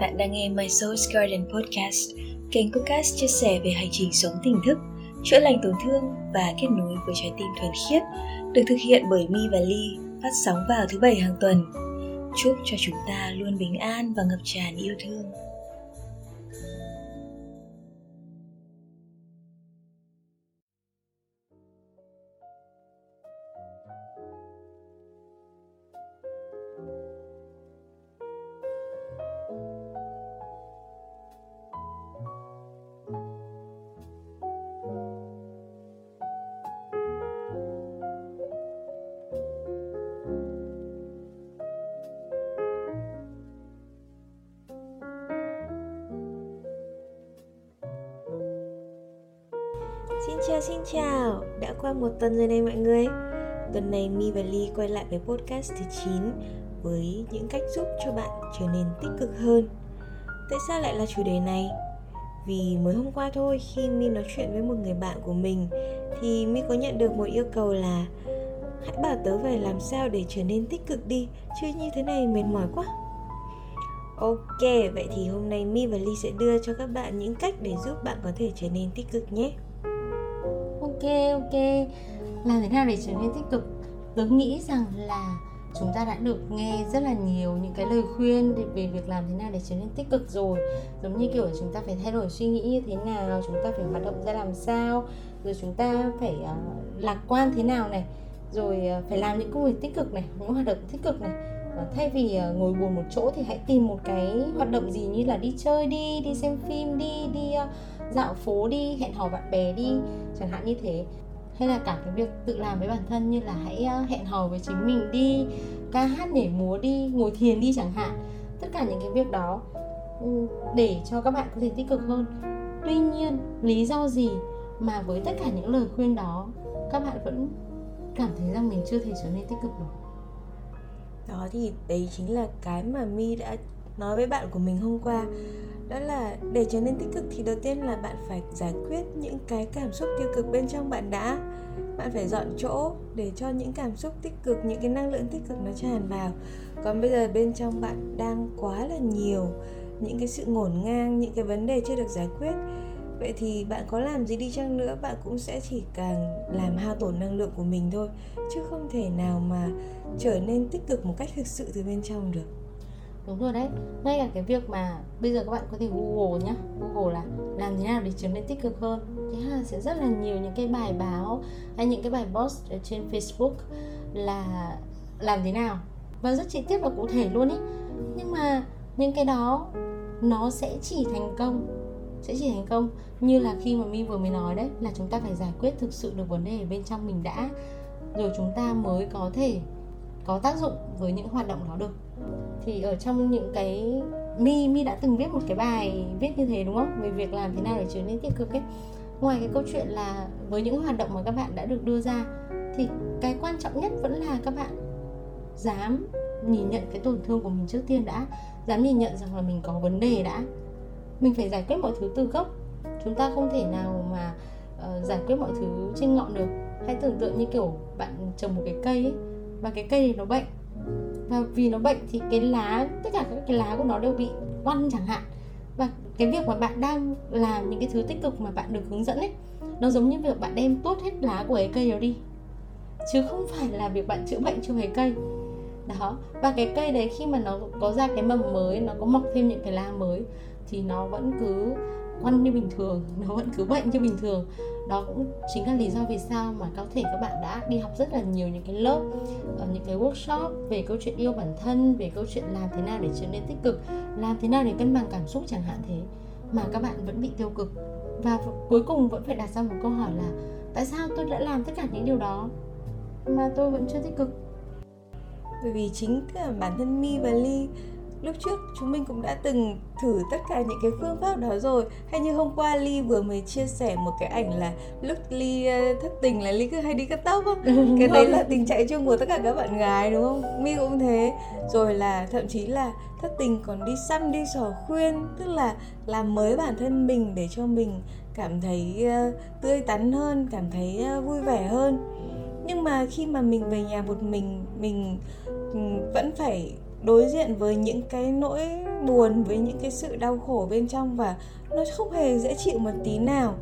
Bạn đang nghe My Soul's Garden Podcast, kênh podcast chia sẻ về hành trình sống tỉnh thức, chữa lành tổn thương và kết nối với trái tim thuần khiết, được thực hiện bởi Mi và Ly, phát sóng vào thứ bảy hàng tuần. Chúc cho chúng ta luôn bình an và ngập tràn yêu thương. Chào xin chào, đã qua một tuần rồi này mọi người. Tuần này Mi và Ly quay lại với podcast thứ 9 Với những cách giúp cho bạn trở nên tích cực hơn. Tại sao lại là chủ đề này? Vì mới hôm qua thôi khi Mi nói chuyện với một người bạn của mình Thì Mi có nhận được một yêu cầu là Hãy bảo tớ phải làm sao để trở nên tích cực đi Chứ như thế này mệt mỏi quá. Ok, vậy thì hôm nay Mi và Ly sẽ đưa cho các bạn những cách để giúp bạn có thể trở nên tích cực nhé ok ok. Làm thế nào để trở nên tích cực? Tớ nghĩ rằng là chúng ta đã được nghe rất là nhiều những cái lời khuyên về việc làm thế nào để trở nên tích cực rồi. Giống như kiểu chúng ta phải thay đổi suy nghĩ như thế nào chúng ta phải hoạt động ra làm sao rồi chúng ta phải uh, lạc quan thế nào này rồi uh, phải làm những công việc tích cực này những hoạt động tích cực này. Uh, thay vì uh, ngồi buồn một chỗ thì hãy tìm một cái hoạt động gì như là đi chơi đi đi xem phim đi đi uh, dạo phố đi, hẹn hò bạn bè đi, chẳng hạn như thế. Hay là cả cái việc tự làm với bản thân như là hãy ờ, hẹn hò với chính mình đi, ca hát nhảy múa đi, ngồi thiền đi chẳng hạn. Tất cả những cái việc đó ừ, để cho các bạn có thể tích cực hơn. Tuy nhiên, lý do gì mà với tất cả những lời khuyên đó, các bạn vẫn cảm thấy rằng mình chưa thể trở nên tích cực được? Đó thì đấy chính là cái mà mi đã nói với bạn của mình hôm qua. Đó là, để trở nên tích cực thì đầu tiên là bạn phải giải quyết những cái cảm xúc tiêu cực bên trong bạn đã. Bạn phải dọn chỗ để cho những cảm xúc tích cực, những cái năng lượng tích cực nó tràn vào. Còn bây giờ bên trong bạn đang quá là nhiều những cái sự ngổn ngang, những cái vấn đề chưa được giải quyết. Vậy thì bạn có làm gì đi chăng nữa, bạn cũng sẽ chỉ càng làm hao tổn năng lượng của mình thôi, chứ không thể nào mà trở nên tích cực một cách thực sự từ bên trong được đúng rồi đấy. Ngay cả cái việc mà bây giờ các bạn có thể google nhá. Google là làm thế nào để trở nên tích cực hơn. Thế là sẽ rất là nhiều những cái bài báo hay những cái bài post ở trên facebook là làm thế nào. Và rất chi tiết và cụ thể luôn ý. Nhưng mà những cái đó nó sẽ chỉ thành công, sẽ chỉ thành công như là khi mà mi vừa mới nói đấy, là chúng ta phải giải quyết thực sự được vấn đề ở bên trong mình đã, rồi chúng ta mới có thể có tác dụng với những hoạt động đó được thì ở trong những cái mi mi đã từng viết một cái bài viết như thế đúng không? Về việc làm thế nào để trở nên tích cực ấy. Ngoài cái câu chuyện là với những hoạt động mà các bạn đã được đưa ra thì cái quan trọng nhất vẫn là các bạn dám nhìn nhận cái tổn thương của mình trước tiên đã dám nhìn nhận rằng là mình có vấn đề đã. Mình phải giải quyết mọi thứ từ gốc. Chúng ta không thể nào mà uh, giải quyết mọi thứ trên ngọn được. Hãy tưởng tượng như kiểu bạn trồng một cái cây ấy và cái cây này nó bệnh và vì nó bệnh thì cái lá, tất cả các cái lá của nó đều bị oăn chẳng hạn. Và cái việc mà bạn đang làm những cái thứ tích cực mà bạn được hướng dẫn ấy, nó giống như việc bạn đem tốt hết lá của cái cây đó đi. Chứ không phải là việc bạn chữa bệnh cho cái cây. Đó, và cái cây đấy khi mà nó có ra cái mầm mới, nó có mọc thêm những cái lá mới, thì nó vẫn cứ quăn như bình thường, nó vẫn cứ bệnh như bình thường. Đó cũng chính là lý do vì sao mà có thể các bạn đã đi học rất là nhiều những cái lớp ờ, những cái workshop về câu chuyện yêu bản thân, về câu chuyện làm thế nào để trở nên tích cực, làm thế nào để cân bằng cảm xúc chẳng hạn thế, mà các bạn vẫn bị tiêu cực. Và cuối cùng vẫn phải đặt ra một câu hỏi là, tại sao tôi đã làm tất cả những điều đó mà tôi vẫn chưa tích cực? Bởi vì chính cả bản thân mi và ly lúc trước chúng mình cũng đã từng thử tất cả những cái phương pháp đó rồi. Hay như hôm qua ly vừa mới chia sẻ một cái ảnh là lúc ly ờ, thất tình là ly cứ hay đi cắt tóc không cái đấy là tình trạng chung của tất cả các bạn gái đúng không? Mi cũng thế. Rồi là thậm chí là thất tình còn đi xăm đi sò khuyên tức là làm mới bản thân mình để cho mình cảm thấy uh, tươi tắn hơn cảm thấy uh, vui vẻ hơn. Nhưng mà khi mà mình về nhà một mình mình vẫn phải đối diện với những cái nỗi buồn, với những cái sự đau khổ bên trong và nó không hề dễ chịu một tí nào.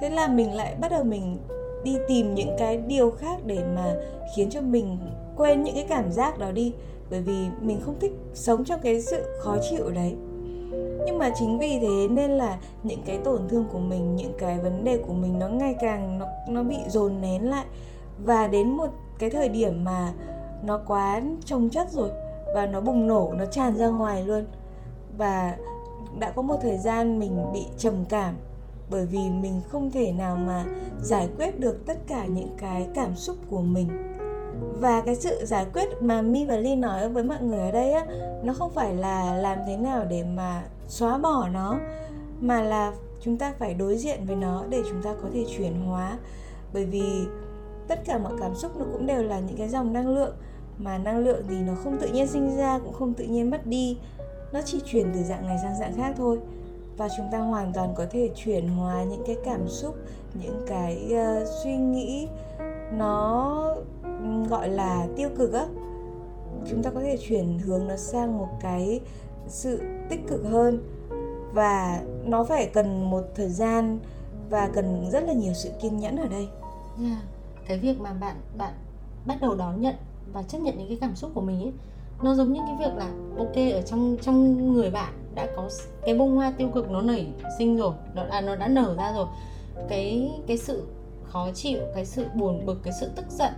Thế là mình lại bắt đầu mình đi tìm những cái điều khác để mà khiến cho mình quên những cái cảm giác đó đi, bởi vì mình không thích sống trong cái sự khó chịu đấy. Nhưng mà chính vì thế nên là những cái tổn thương của mình, những cái vấn đề của mình nó ngày càng, nó nó bị dồn nén lại. Và đến một cái thời điểm mà nó quá trồng chất rồi và nó bùng nổ, nó tràn ra ngoài luôn. Và đã có một thời gian mình bị trầm cảm, bởi vì mình không thể nào mà giải quyết được tất cả những cái cảm xúc của mình. Và cái sự giải quyết mà mi và ly nói với mọi người ở đây á, nó không phải là làm thế nào để mà xóa bỏ nó, mà là chúng ta phải đối diện với nó để chúng ta có thể chuyển hóa. Bởi vì tất cả mọi cảm xúc nó cũng đều là những cái dòng năng lượng mà năng lượng thì nó không tự nhiên sinh ra cũng không tự nhiên mất đi nó chỉ chuyển từ dạng này sang dạng khác thôi và chúng ta hoàn toàn có thể chuyển hóa những cái cảm xúc những cái uh, suy nghĩ nó gọi là tiêu cực á chúng ta có thể chuyển hướng nó sang một cái sự tích cực hơn và nó phải cần một thời gian và cần rất là nhiều sự kiên nhẫn ở đây. Yeah. Cái việc mà bạn bạn bắt đầu đón nhận và chấp nhận những cái cảm xúc của mình ấy nó giống như cái việc là ok ở trong trong người bạn đã có cái bông hoa tiêu cực nó nảy sinh rồi nó à, nó đã nở ra rồi. Cái cái sự khó chịu cái sự buồn bực cái sự tức giận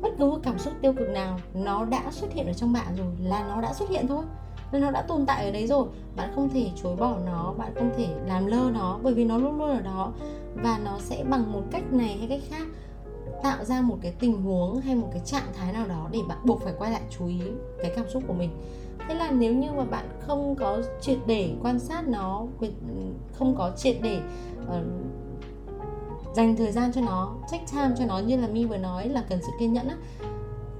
bất cứ cảm xúc tiêu cực nào nó đã xuất hiện ở trong bạn rồi là nó đã xuất hiện thôi. Nên nó đã tồn tại ở đấy rồi. Bạn không thể chối bỏ nó bạn không thể làm lơ nó bởi vì nó luôn luôn ở đó. Và nó sẽ bằng một cách này hay cách khác tạo ra một cái tình huống hay một cái trạng thái nào đó để bạn buộc phải quay lại chú ý cái cảm xúc của mình. Thế là nếu như mà bạn không có triệt để quan sát nó không có triệt để uh, dành thời gian cho nó take time cho nó như là mi vừa nói là cần sự kiên nhẫn á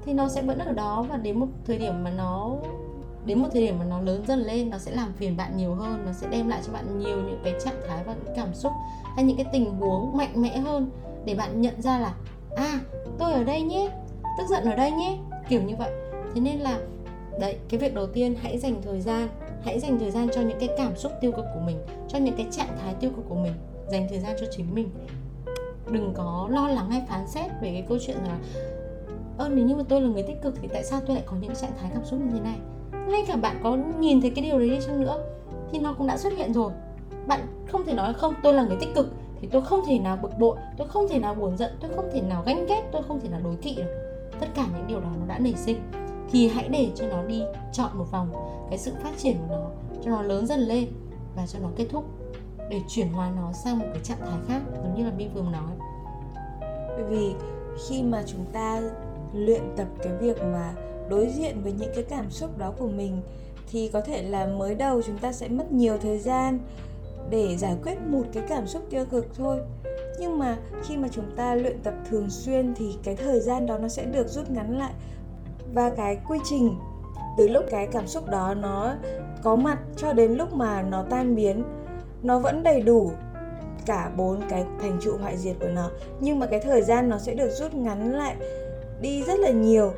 thì nó sẽ vẫn ở đó và đến một thời điểm mà nó đến một thời điểm mà nó lớn dần lên nó sẽ làm phiền bạn nhiều hơn nó sẽ đem lại cho bạn nhiều những cái trạng thái và những cảm xúc hay những cái tình huống mạnh mẽ hơn để bạn nhận ra là à tôi ở đây nhé. Tức giận ở đây nhé. Kiểu như vậy. Thế nên là, đấy, cái việc đầu tiên hãy dành thời gian, hãy dành thời gian cho những cái cảm xúc tiêu cực của mình, cho những cái trạng thái tiêu cực của mình. Dành thời gian cho chính mình. Đừng có lo lắng hay phán xét về cái câu chuyện là, ơ, nếu như mà tôi là người tích cực thì tại sao tôi lại có những trạng thái cảm xúc như thế này? Ngay cả bạn có nhìn thấy cái điều đấy đi chăng nữa, thì nó cũng đã xuất hiện rồi. Bạn không thể nói không, tôi là người tích cực thì tôi không thể nào bực bội, tôi không thể nào buồn giận, tôi không thể nào ganh ghét, tôi không thể nào đối kỵ được. Tất cả những điều đó nó đã nảy sinh. Thì hãy để cho nó đi chọn một vòng, cái sự phát triển của nó, cho nó lớn dần lên và cho nó kết thúc để chuyển hóa nó sang một cái trạng thái khác, giống như là minh vừa nói. Bởi vì khi mà chúng ta luyện tập cái việc mà đối diện với những cái cảm xúc đó của mình, thì có thể là mới đầu chúng ta sẽ mất nhiều thời gian để giải quyết một cái cảm xúc tiêu cực thôi. Nhưng mà khi mà chúng ta luyện tập thường xuyên thì cái thời gian đó nó sẽ được rút ngắn lại. Và cái quy trình, từ lúc cái cảm xúc đó nó có mặt cho đến lúc mà nó tan biến, nó vẫn đầy đủ cả bốn cái thành trụ hoại diệt của nó. Nhưng mà cái thời gian nó sẽ được rút ngắn lại đi rất là nhiều.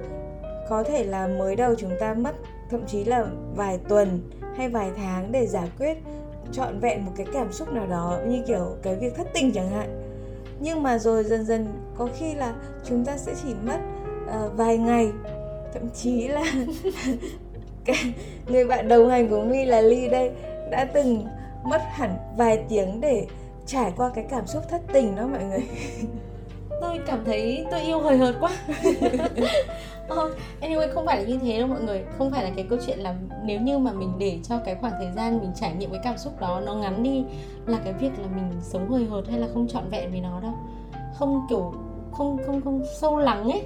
Có thể là mới đầu chúng ta mất thậm chí là vài tuần hay vài tháng để giải quyết trọn vẹn một cái cảm xúc nào đó như kiểu cái việc thất tình chẳng hạn. Nhưng mà rồi dần dần có khi là chúng ta sẽ chỉ mất uh, vài ngày. Thậm chí là người bạn đồng hành của mi là ly đây đã từng mất hẳn vài tiếng để trải qua cái cảm xúc thất tình đó mọi người. Tôi cảm thấy tôi yêu hời hợt quá oh, anyway không phải là như thế đâu mọi người. Không phải là cái câu chuyện là nếu như mà mình để cho cái khoảng thời gian mình trải nghiệm cái cảm xúc đó nó ngắn đi là cái việc là mình sống hời hợt hay là không trọn vẹn với nó đâu. Không kiểu không không không sâu lắng ấy.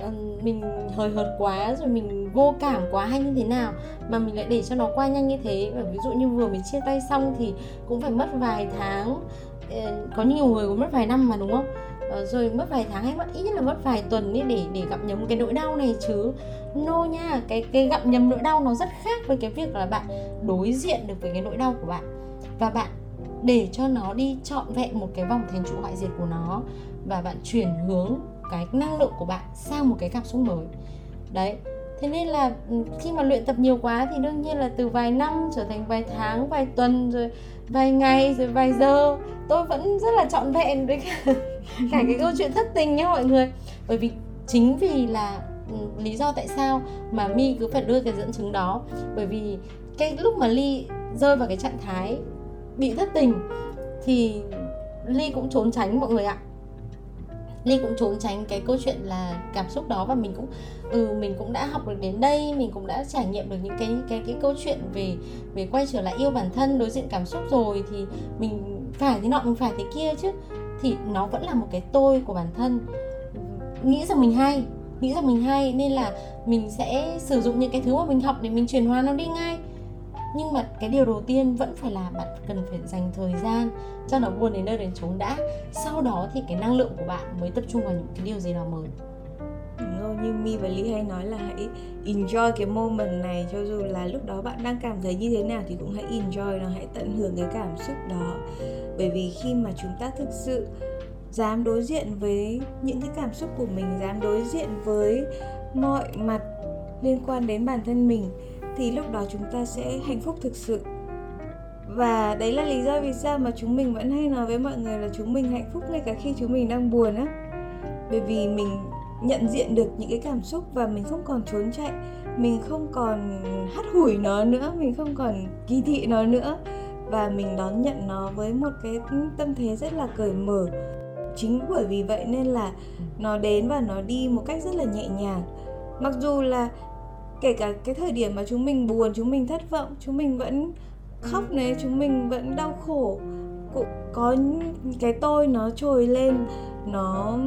Ờ, mình hời hợt quá rồi mình vô cảm quá hay như thế nào mà mình lại để cho nó qua nhanh như thế. Và ví dụ như vừa mới chia tay xong thì cũng phải mất vài tháng. Ờ, có nhiều người cũng mất vài năm mà đúng không? Ờ, rồi mất vài tháng hay mất ít nhất là mất vài tuần ấy để để gặp nhầm cái nỗi đau này chứ. No nha cái cái gặp nhầm nỗi đau nó rất khác với cái việc là bạn đối diện được với cái nỗi đau của bạn. Và bạn để cho nó đi trọn vẹn một cái vòng thành trụ hoại diệt của nó và bạn chuyển hướng cái năng lượng của bạn sang một cái cảm xúc mới. Đấy thế nên là ừ, khi mà luyện tập nhiều quá thì đương nhiên là từ vài năm trở thành vài tháng vài tuần rồi vài ngày rồi vài giờ tôi vẫn rất là trọn vẹn với cả, cả cái câu chuyện thất tình nhé mọi người. Bởi vì chính vì là ừ, lý do tại sao mà mi cứ phải đưa cái dẫn chứng đó. Bởi vì cái lúc mà ly rơi vào cái trạng thái bị thất tình thì ly cũng trốn tránh mọi người ạ. Ly cũng trốn tránh cái câu chuyện là cảm xúc đó và mình cũng ừ mình cũng đã học được đến đây, mình cũng đã trải nghiệm được những cái cái cái câu chuyện về về quay trở lại yêu bản thân, đối diện cảm xúc rồi thì mình phải thế nọ, mình phải thế kia chứ thì nó vẫn là một cái tôi của bản thân. Nghĩ rằng mình hay, nghĩ rằng mình hay nên là mình sẽ sử dụng những cái thứ mà mình học để mình chuyển hóa nó đi ngay. Nhưng mà cái điều đầu tiên vẫn phải là bạn cần phải dành thời gian cho nó buồn đến nơi đến chốn đã. Sau đó thì cái năng lượng của bạn mới tập trung vào những cái điều gì đó mới. Đúng rồi, như Mi và Ly hay nói là hãy enjoy cái moment này. Cho dù là lúc đó bạn đang cảm thấy như thế nào thì cũng hãy enjoy nó, hãy tận hưởng cái cảm xúc đó. Bởi vì khi mà chúng ta thực sự dám đối diện với những cái cảm xúc của mình Dám đối diện với mọi mặt liên quan đến bản thân mình Thì lúc đó chúng ta sẽ hạnh phúc thực sự. Và đấy là lý do vì sao mà chúng mình vẫn hay nói với mọi người là chúng mình hạnh phúc ngay cả khi chúng mình đang buồn á. Bởi vì mình nhận diện được những cái cảm xúc và mình không còn trốn chạy, mình không còn hắt hủi nó nữa, mình không còn kỳ thị nó nữa. Và mình đón nhận nó với một cái tâm thế rất là cởi mở. Chính bởi vì vậy nên là nó đến và nó đi một cách rất là nhẹ nhàng. Mặc dù là kể cả cái thời điểm mà chúng mình buồn, chúng mình thất vọng, chúng mình vẫn khóc này, chúng mình vẫn đau khổ, cũng có cái tôi nó trồi lên nó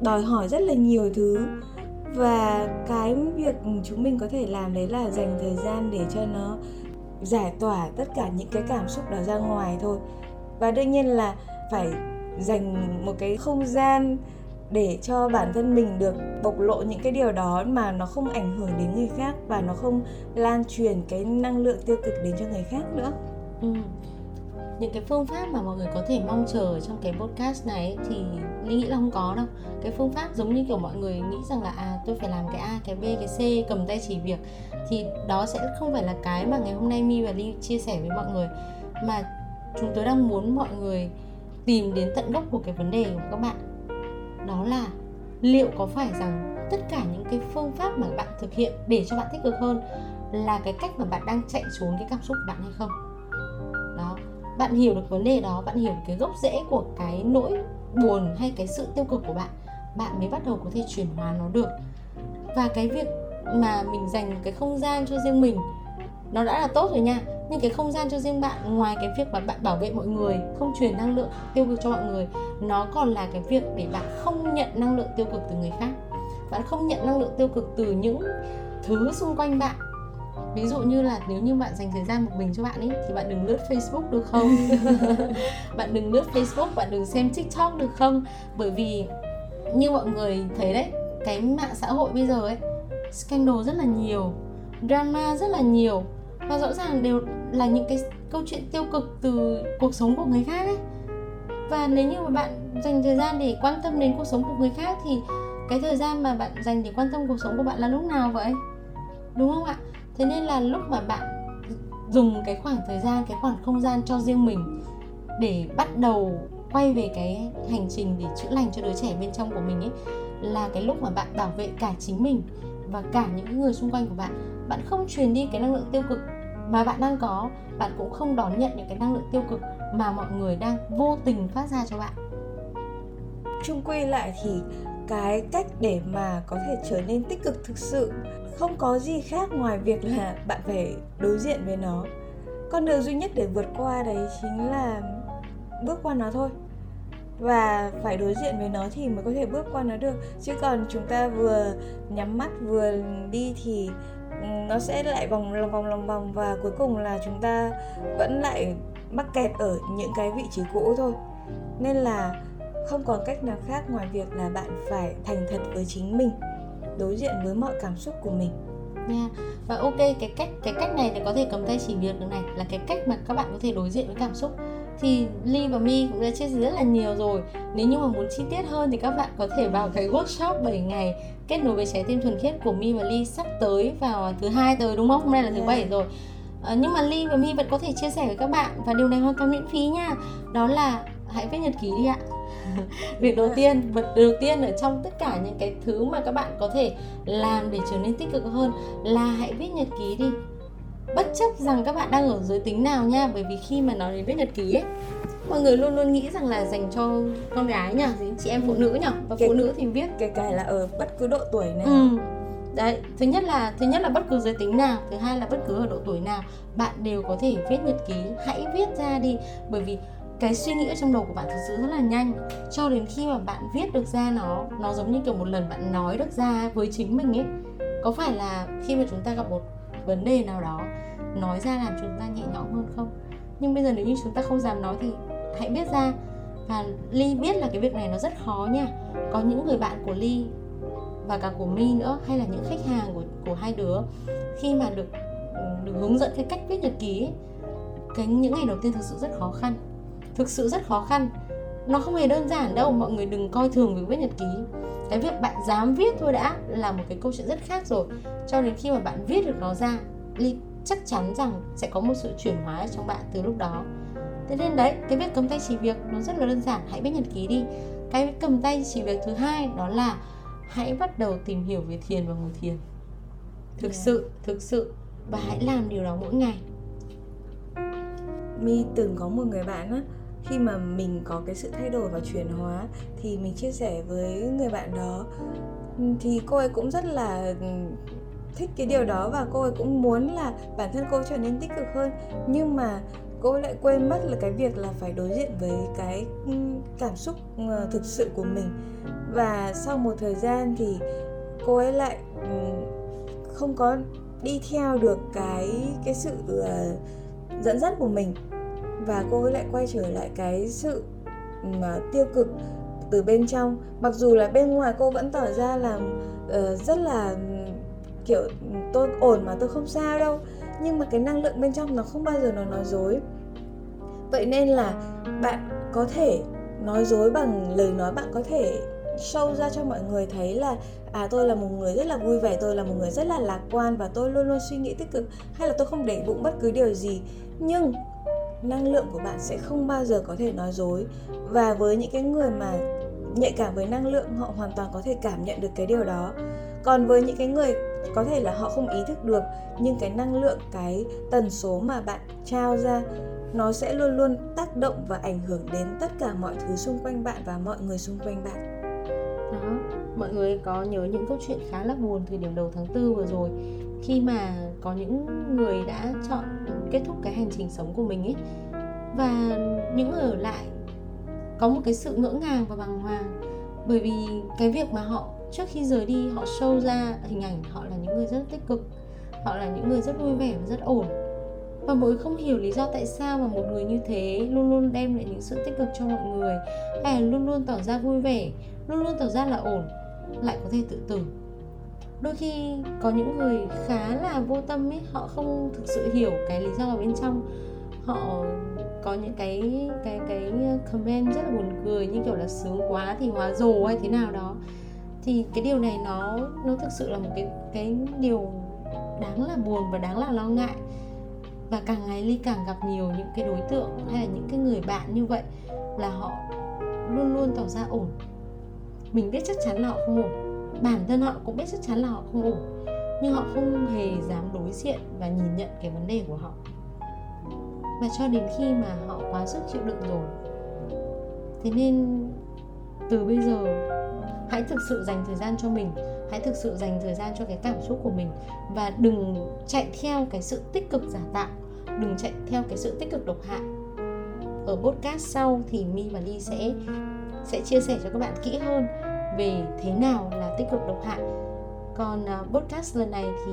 đòi hỏi rất là nhiều thứ. Và cái việc chúng mình có thể làm đấy là dành thời gian để cho nó giải tỏa tất cả những cái cảm xúc đó ra ngoài thôi. Và đương nhiên là phải dành một cái không gian để cho bản thân mình được bộc lộ những cái điều đó mà nó không ảnh hưởng đến người khác và nó không lan truyền cái năng lượng tiêu cực đến cho người khác nữa. Ừ những cái phương pháp mà mọi người có thể mong chờ trong cái podcast này thì Linh nghĩ là không có đâu. Cái phương pháp giống như kiểu mọi người nghĩ rằng là à tôi phải làm cái a, cái b, cái c, cầm tay chỉ việc, thì đó sẽ không phải là cái mà ngày hôm nay mi và ly chia sẻ với mọi người. Mà chúng tôi đang muốn mọi người tìm đến tận gốc của cái vấn đề của các bạn. Đó là liệu có phải rằng tất cả những cái phương pháp mà bạn thực hiện để cho bạn tích cực hơn là cái cách mà bạn đang chạy trốn cái cảm xúc của bạn hay không? Bạn hiểu được vấn đề đó, bạn hiểu cái gốc rễ của cái nỗi buồn hay cái sự tiêu cực của bạn bạn mới bắt đầu có thể chuyển hóa nó được. Và cái việc mà mình dành cái không gian cho riêng mình, nó đã là tốt rồi nha. Nhưng cái không gian cho riêng bạn, ngoài cái việc mà bạn bảo vệ mọi người, không truyền năng lượng tiêu cực cho mọi người, nó còn là cái việc để bạn không nhận năng lượng tiêu cực từ người khác. Bạn không nhận năng lượng tiêu cực từ những thứ xung quanh bạn ví dụ như là nếu như bạn dành thời gian một mình cho bạn ấy thì bạn đừng lướt facebook được không? Bạn đừng lướt facebook bạn đừng xem tiktok được không? Bởi vì như mọi người thấy đấy cái mạng xã hội bây giờ ấy scandal rất là nhiều drama rất là nhiều. Và rõ ràng đều là những cái câu chuyện tiêu cực từ cuộc sống của người khác ấy. Và nếu như mà bạn dành thời gian để quan tâm đến cuộc sống của người khác thì cái thời gian mà bạn dành để quan tâm cuộc sống của bạn là lúc nào vậy? Đúng không ạ thế nên là lúc mà bạn dùng cái khoảng thời gian, cái khoảng không gian cho riêng mình để bắt đầu quay về cái hành trình để chữa lành cho đứa trẻ bên trong của mình ấy, là cái lúc mà bạn bảo vệ cả chính mình và cả những người xung quanh của bạn. Bạn không truyền đi cái năng lượng tiêu cực mà bạn đang có, bạn cũng không đón nhận những cái năng lượng tiêu cực mà mọi người đang vô tình phát ra cho bạn. Chung quy lại thì cái cách để mà có thể trở nên tích cực thực sự không có gì khác ngoài việc là bạn phải đối diện với nó. Con đường duy nhất để vượt qua đấy chính là bước qua nó thôi. Và phải đối diện với nó thì mới có thể bước qua nó được. Chứ còn chúng ta vừa nhắm mắt, vừa đi thì nó sẽ lại vòng, lòng vòng lòng vòng. Và cuối cùng là chúng ta vẫn lại mắc kẹt ở những cái vị trí cũ thôi. Nên là không còn cách nào khác ngoài việc là bạn phải thành thật với chính mình đối diện với mọi cảm xúc của mình. Nha. Và ok cái cách cái cách này thì có thể cầm tay chỉ việc được này là cái cách mà các bạn có thể đối diện với cảm xúc. Thì Ly và Mi cũng đã chia sẻ rất là nhiều rồi. Nếu như mà muốn chi tiết hơn thì các bạn có thể vào cái workshop 7 ngày kết nối với trái tim thuần khiết của Mi và Ly sắp tới vào thứ hai tới đúng không? Hôm nay là thứ Yeah. bảy rồi. À, Nhưng mà Ly và Mi vẫn có thể chia sẻ với các bạn và điều này hoàn toàn miễn phí nha. Đó là hãy viết nhật ký đi ạ Việc đầu tiên, vật đầu tiên ở trong tất cả những cái thứ mà các bạn có thể làm để trở nên tích cực hơn là hãy viết nhật ký đi. Bất chấp rằng các bạn đang ở giới tính nào nha bởi vì khi mà nói đến viết nhật ký ấy mọi người luôn luôn nghĩ rằng là dành cho con gái nhỉ chị em phụ nữ nhỉ. Và phụ nữ thì viết. kể cả là ở bất cứ độ tuổi nào. Ừ. đấy thứ nhất là thứ nhất là bất cứ giới tính nào thứ hai là bất cứ ở độ tuổi nào bạn đều có thể viết nhật ký. Hãy viết ra đi bởi vì cái suy nghĩ ở trong đầu của bạn thực sự rất là nhanh. Cho đến khi mà bạn viết được ra nó nó giống như kiểu một lần bạn nói được ra với chính mình ấy. Có phải là khi mà chúng ta gặp một vấn đề nào đó nói ra làm chúng ta nhẹ nhõm hơn không? Nhưng bây giờ nếu như chúng ta không dám nói thì hãy biết ra. Và ly biết là cái việc này nó rất khó nha. Có những người bạn của ly và cả của mi nữa hay là những khách hàng của của hai đứa khi mà được được hướng dẫn cái cách viết nhật ký ấy, cái những ngày đầu tiên thực sự rất khó khăn thực sự rất khó khăn. Nó không hề đơn giản đâu mọi người đừng coi thường việc viết nhật ký. Cái việc bạn dám viết thôi đã là một cái câu chuyện rất khác rồi. Cho đến khi mà bạn viết được nó ra ly chắc chắn rằng sẽ có một sự chuyển hóa trong bạn từ lúc đó. Thế nên đấy cái việc cầm tay chỉ việc nó rất là đơn giản. Hãy viết nhật ký đi. Cái cầm tay chỉ việc thứ hai đó là hãy bắt đầu tìm hiểu về thiền và ngồi thiền. Thực Yeah. sự thực sự và hãy làm điều đó mỗi ngày. Mi từng có một người bạn á khi mà mình có cái sự thay đổi và chuyển hóa thì mình chia sẻ với người bạn đó. Thì cô ấy cũng rất là thích cái điều đó và cô ấy cũng muốn là bản thân cô trở nên tích cực hơn. Nhưng mà cô ấy lại quên mất là cái việc là phải đối diện với cái cảm xúc ờ, thực sự của mình. Và sau một thời gian thì cô ấy lại không có đi theo được cái cái sự ờ, dẫn dắt của mình và cô ấy lại quay trở lại cái sự mà tiêu cực từ bên trong. Mặc dù là bên ngoài cô vẫn tỏ ra là uh, rất là kiểu tôi ổn mà tôi không sao đâu. Nhưng mà cái năng lượng bên trong nó không bao giờ nó nói dối. Vậy nên là bạn có thể nói dối bằng lời nói bạn có thể show ra cho mọi người thấy là à tôi là một người rất là vui vẻ tôi là một người rất là lạc quan và tôi luôn luôn suy nghĩ tích cực hay là tôi không để bụng bất cứ điều gì. Nhưng năng lượng của bạn sẽ không bao giờ có thể nói dối. Và với những cái người mà nhạy cảm với năng lượng, họ hoàn toàn có thể cảm nhận được cái điều đó. Còn với những cái người có thể là họ không ý thức được, nhưng cái năng lượng, cái tần số mà bạn trao ra, nó sẽ luôn luôn tác động và ảnh hưởng đến tất cả mọi thứ xung quanh bạn và mọi người xung quanh bạn mọi người có nhớ những câu chuyện khá là buồn thời điểm đầu tháng 4 vừa rồi. Khi mà có những người đã chọn kết thúc cái hành trình sống của mình ấy, và những người ở lại có một cái sự ngỡ ngàng và bàng hoàng. Bởi vì cái việc mà họ, trước khi rời đi, họ show ra hình ảnh họ là những người rất tích cực, họ là những người rất vui vẻ và rất ổn. Và mọi người không hiểu lý do tại sao mà một người như thế luôn luôn đem lại những sự tích cực cho mọi người, hay là luôn luôn tỏ ra vui vẻ, luôn luôn tỏ ra là ổn lại có thể tự tử. Đôi khi có những người khá là vô tâm ấy, họ không thực sự hiểu cái lý do ở bên trong. Họ có những cái cái cái comment rất là buồn cười, như kiểu là sướng quá thì hóa rồ hay thế nào đó. Thì cái điều này nó nó thực sự là một cái cái điều đáng là buồn và đáng là lo ngại. Và càng ngày ly càng gặp nhiều những cái đối tượng hay là những cái người bạn như vậy là họ luôn luôn tỏ ra ổn mình biết chắc chắn là họ không ổn bản thân họ cũng biết chắc chắn là họ không ổn nhưng họ không hề dám đối diện và nhìn nhận cái vấn đề của họ. Và cho đến khi mà họ quá sức chịu đựng rồi, thế nên từ bây giờ, hãy thực sự dành thời gian cho mình, hãy thực sự dành thời gian cho cái cảm xúc của mình và đừng chạy theo cái sự tích cực giả tạo, đừng chạy theo cái sự tích cực độc hại. Ở podcast sau thì mi và ly sẽ sẽ chia sẻ cho các bạn kỹ hơn về thế nào là tích cực độc hại. Còn à, podcast lần này thì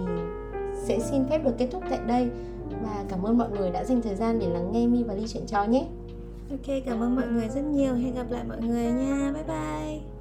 sẽ xin phép được kết thúc tại đây và cảm ơn mọi người đã dành thời gian để lắng nghe mi và ly chuyện trò nhé. Ok, cảm ơn mọi người rất nhiều. Hẹn gặp lại mọi người nha. Bye bye.